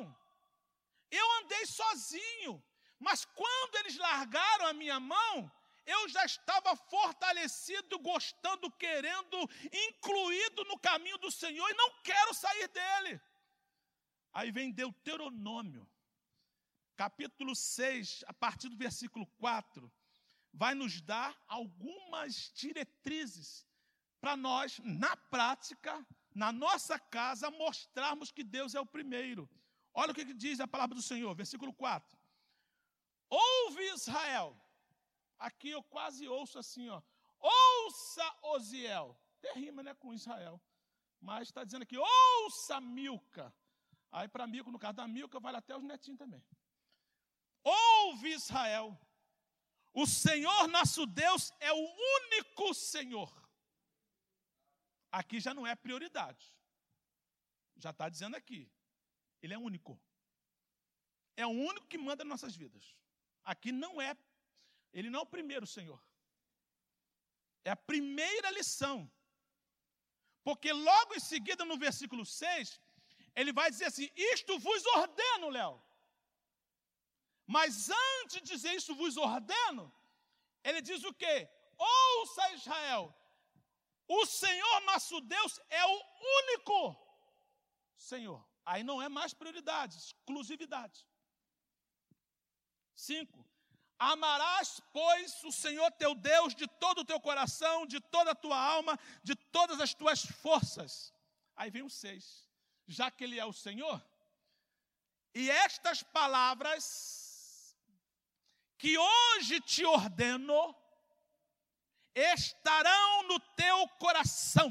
Eu andei sozinho, mas quando eles largaram a minha mão, eu já estava fortalecido, gostando, querendo, incluído no caminho do Senhor e não quero sair dele. Aí vem Deuteronômio, capítulo 6, a partir do versículo 4, vai nos dar algumas diretrizes para nós, na prática, na nossa casa, mostrarmos que Deus é o primeiro. Olha o que diz a palavra do Senhor, versículo 4. Ouve Israel, Aqui eu quase ouço assim, ó. Ouça Osiel. Tem rima, né, com Israel. Mas está dizendo aqui, ouça Milca. Aí para Milca, no caso da Milca, vale até os netinhos também. Ouve Israel. O Senhor nosso Deus é o único Senhor. Aqui já não é prioridade. Já está dizendo aqui. Ele é único. É o único que manda nossas vidas. Aqui não é ele não é o primeiro Senhor. É a primeira lição. Porque logo em seguida, no versículo 6, ele vai dizer assim: Isto vos ordeno, Léo. Mas antes de dizer isso vos ordeno, ele diz o quê? Ouça Israel, o Senhor nosso Deus é o único Senhor. Aí não é mais prioridade, exclusividade. Cinco, Amarás, pois, o Senhor teu Deus de todo o teu coração, de toda a tua alma, de todas as tuas forças. Aí vem o seis. Já que Ele é o Senhor, e estas palavras que hoje te ordeno estarão no teu coração.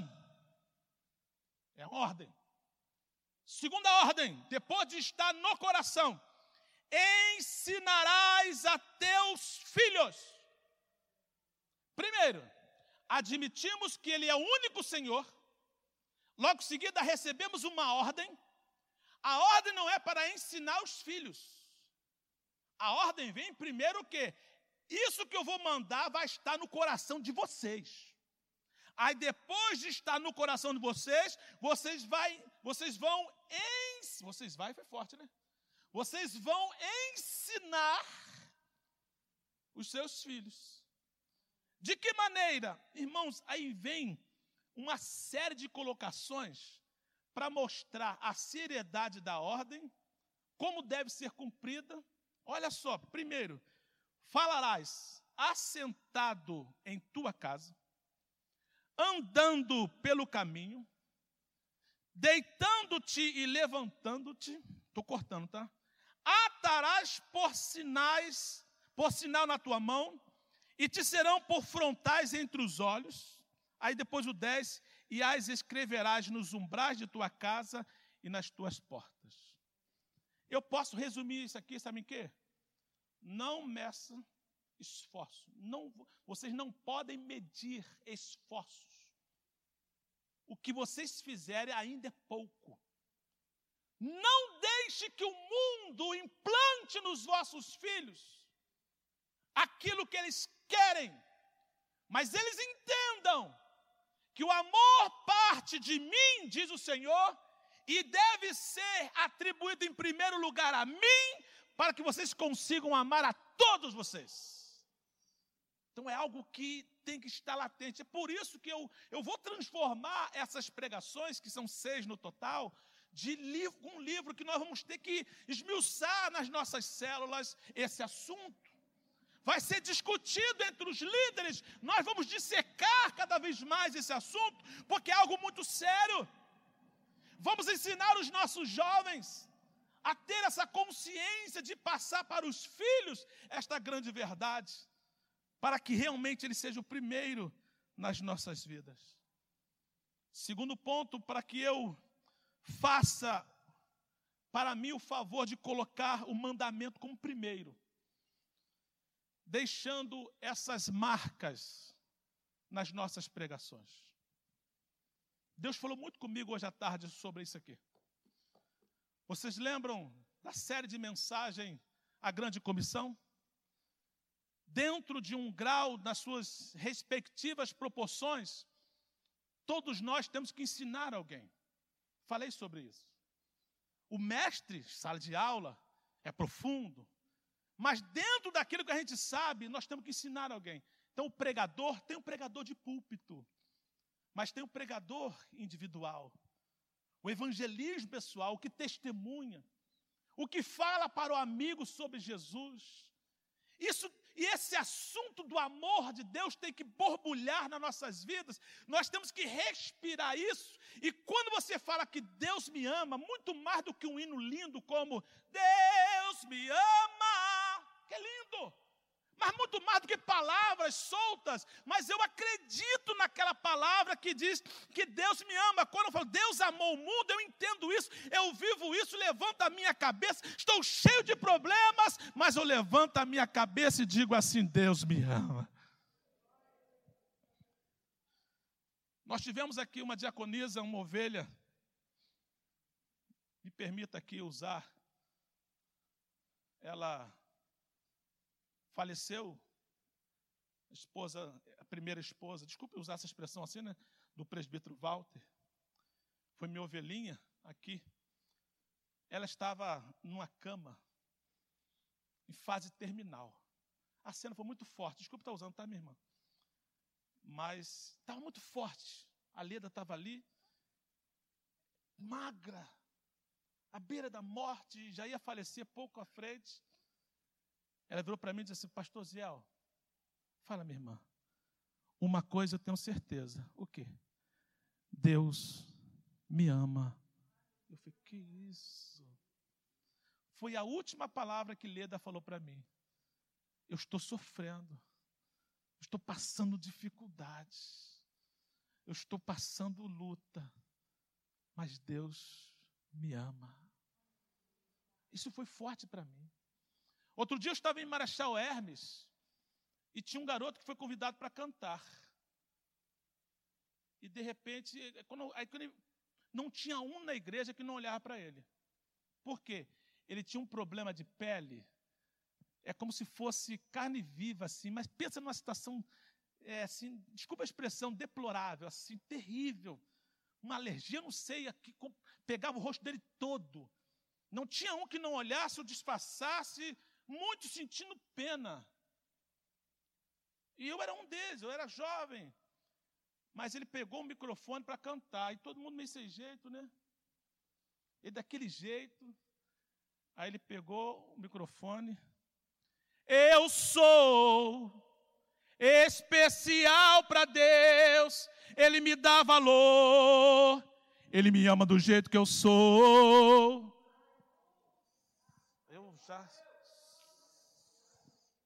É a ordem. Segunda ordem, depois de estar no coração, ensinarás a teus filhos. Primeiro, admitimos que Ele é o único Senhor. Logo em seguida, recebemos uma ordem. A ordem não é para ensinar os filhos. A ordem vem primeiro o quê? Isso que eu vou mandar vai estar no coração de vocês. Aí depois de estar no coração de vocês, vocês vai, vocês vão em, vocês vai foi forte, né? Vocês vão ensinar os seus filhos. De que maneira? Irmãos, aí vem uma série de colocações para mostrar a seriedade da ordem, como deve ser cumprida. Olha só, primeiro, falarás assentado em tua casa, andando pelo caminho, deitando-te e levantando-te, estou cortando, tá? Atarás por sinais, por sinal na tua mão, e te serão por frontais entre os olhos. Aí depois o 10, e as escreverás nos umbrais de tua casa e nas tuas portas. Eu posso resumir isso aqui, sabe em quê? Não meça esforço. Não, vocês não podem medir esforços. O que vocês fizerem ainda é pouco. Não deixe que o mundo implante nos vossos filhos aquilo que eles querem, mas eles entendam que o amor parte de mim, diz o Senhor, e deve ser atribuído em primeiro lugar a mim, para que vocês consigam amar a todos vocês. Então é algo que tem que estar latente. É por isso que eu, eu vou transformar essas pregações, que são seis no total, de livro, um livro que nós vamos ter que esmiuçar nas nossas células esse assunto. Vai ser discutido entre os líderes, nós vamos dissecar cada vez mais esse assunto, porque é algo muito sério. Vamos ensinar os nossos jovens a ter essa consciência de passar para os filhos esta grande verdade, para que realmente ele seja o primeiro nas nossas vidas. Segundo ponto, para que eu faça para mim o favor de colocar o mandamento como primeiro, deixando essas marcas nas nossas pregações. Deus falou muito comigo hoje à tarde sobre isso aqui. Vocês lembram da série de mensagem A Grande Comissão? Dentro de um grau, nas suas respectivas proporções, todos nós temos que ensinar alguém. Falei sobre isso. O mestre, sala de aula, é profundo, mas dentro daquilo que a gente sabe, nós temos que ensinar alguém. Então, o pregador tem um pregador de púlpito. Mas tem o pregador individual, o evangelismo pessoal, o que testemunha, o que fala para o amigo sobre Jesus. Isso e esse assunto do amor de Deus tem que borbulhar nas nossas vidas. Nós temos que respirar isso. E quando você fala que Deus me ama, muito mais do que um hino lindo como Deus me ama, que lindo mas muito mais do que palavras soltas, mas eu acredito naquela palavra que diz que Deus me ama. Quando eu falo Deus amou o mundo, eu entendo isso, eu vivo isso, levanto a minha cabeça, estou cheio de problemas, mas eu levanto a minha cabeça e digo assim: Deus me ama. Nós tivemos aqui uma diaconisa, uma ovelha, me permita aqui usar, ela faleceu, a esposa, a primeira esposa, desculpe usar essa expressão assim, né? Do presbítero Walter. Foi minha ovelhinha aqui. Ela estava numa cama, em fase terminal. A cena foi muito forte. Desculpe estar usando, tá, minha irmã? Mas estava muito forte. A Leda estava ali, magra, à beira da morte, já ia falecer pouco à frente. Ela virou para mim e disse assim: Pastor Ziel, fala, minha irmã. Uma coisa eu tenho certeza: o quê? Deus me ama. Eu falei: Que isso? Foi a última palavra que Leda falou para mim. Eu estou sofrendo. estou passando dificuldades. Eu estou passando luta. Mas Deus me ama. Isso foi forte para mim. Outro dia eu estava em Marechal Hermes e tinha um garoto que foi convidado para cantar. E de repente, quando, aí, quando ele, não tinha um na igreja que não olhava para ele. Por quê? Ele tinha um problema de pele. É como se fosse carne viva, assim, mas pensa numa situação, é, assim, desculpa a expressão, deplorável, assim, terrível. Uma alergia, não sei, aqui, pegava o rosto dele todo. Não tinha um que não olhasse ou disfarçasse muito sentindo pena. E eu era um deles, eu era jovem. Mas ele pegou o microfone para cantar, e todo mundo meio sem jeito, né? E daquele jeito, Aí ele pegou o microfone. Eu sou especial para Deus, Ele me dá valor, Ele me ama do jeito que eu sou. Eu já.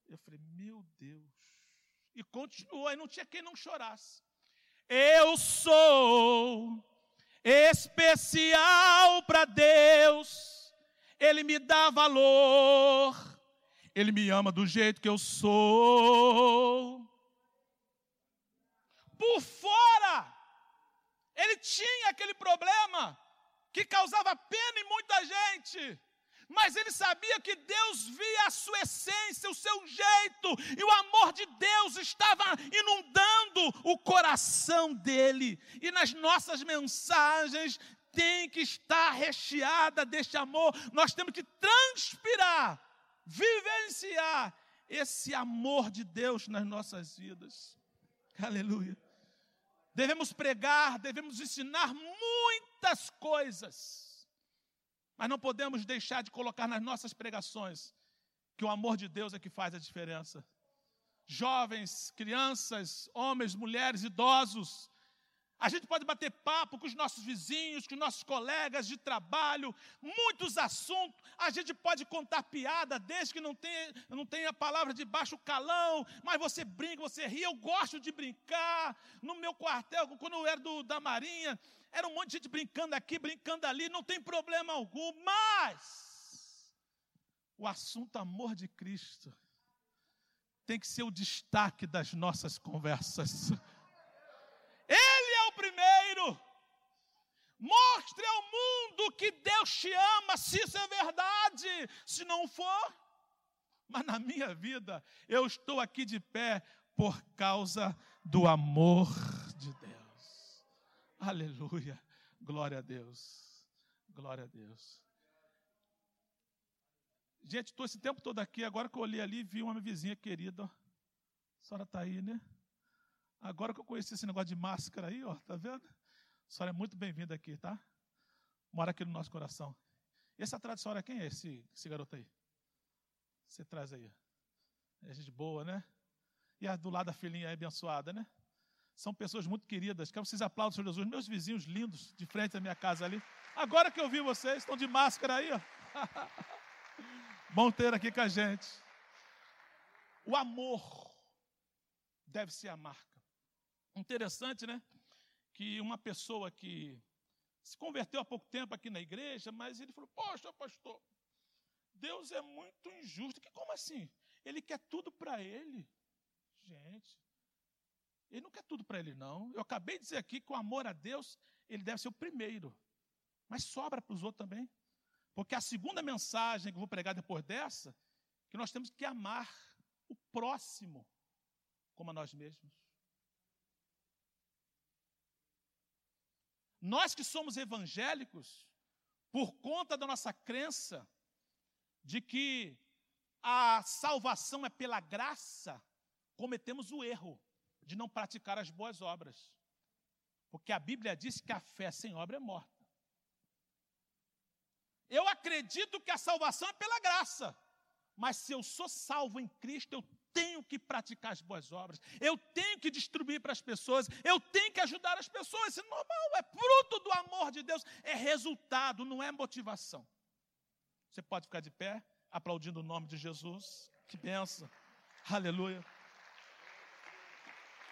Eu falei, meu Deus. E continuou, aí não tinha quem não chorasse. Eu sou especial para Deus, Ele me dá valor, Ele me ama do jeito que eu sou. Por fora, ele tinha aquele problema que causava pena em muita gente mas ele sabia que Deus via a sua essência, o seu jeito, e o amor de Deus estava inundando o coração dele. E nas nossas mensagens tem que estar recheada deste amor, nós temos que transpirar, vivenciar esse amor de Deus nas nossas vidas. Aleluia. Devemos pregar, devemos ensinar muitas coisas mas não podemos deixar de colocar nas nossas pregações que o amor de Deus é que faz a diferença. Jovens, crianças, homens, mulheres, idosos, a gente pode bater papo com os nossos vizinhos, com os nossos colegas de trabalho, muitos assuntos. A gente pode contar piada, desde que não tenha, não tenha palavra de baixo calão, mas você brinca, você ri. Eu gosto de brincar. No meu quartel, quando eu era do, da Marinha, era um monte de gente brincando aqui, brincando ali, não tem problema algum, mas o assunto amor de Cristo tem que ser o destaque das nossas conversas. Ele é o primeiro. Mostre ao mundo que Deus te ama, se isso é verdade. Se não for, mas na minha vida, eu estou aqui de pé por causa do amor de Deus. Aleluia. Glória a Deus. Glória a Deus. Gente, estou esse tempo todo aqui. Agora que eu olhei ali, vi uma vizinha querida. A senhora está aí, né? Agora que eu conheci esse negócio de máscara aí, ó, tá vendo? A senhora é muito bem-vinda aqui, tá? Mora aqui no nosso coração. E essa atrás da senhora, quem é esse, esse garoto aí? Você traz aí. É gente boa, né? E a do lado da filhinha é abençoada, né? São pessoas muito queridas. Quero que vocês aplaudam Senhor Jesus. Meus vizinhos lindos, de frente à minha casa ali. Agora que eu vi vocês, estão de máscara aí, ó. Bom ter aqui com a gente. O amor deve ser a marca. Interessante, né? Que uma pessoa que se converteu há pouco tempo aqui na igreja, mas ele falou: Poxa, pastor, Deus é muito injusto. Que como assim? Ele quer tudo para ele. Gente, ele não quer tudo para ele, não. Eu acabei de dizer aqui que o amor a Deus, ele deve ser o primeiro. Mas sobra para os outros também. Porque a segunda mensagem que eu vou pregar depois dessa, que nós temos que amar o próximo como a nós mesmos. Nós que somos evangélicos, por conta da nossa crença de que a salvação é pela graça, cometemos o erro de não praticar as boas obras. Porque a Bíblia diz que a fé sem obra é morta. Eu acredito que a salvação é pela graça, mas se eu sou salvo em Cristo, eu tenho que praticar as boas obras, eu tenho que distribuir para as pessoas, eu tenho que ajudar as pessoas. Isso é normal, é fruto do amor de Deus, é resultado, não é motivação. Você pode ficar de pé, aplaudindo o nome de Jesus. Que benção. Aleluia.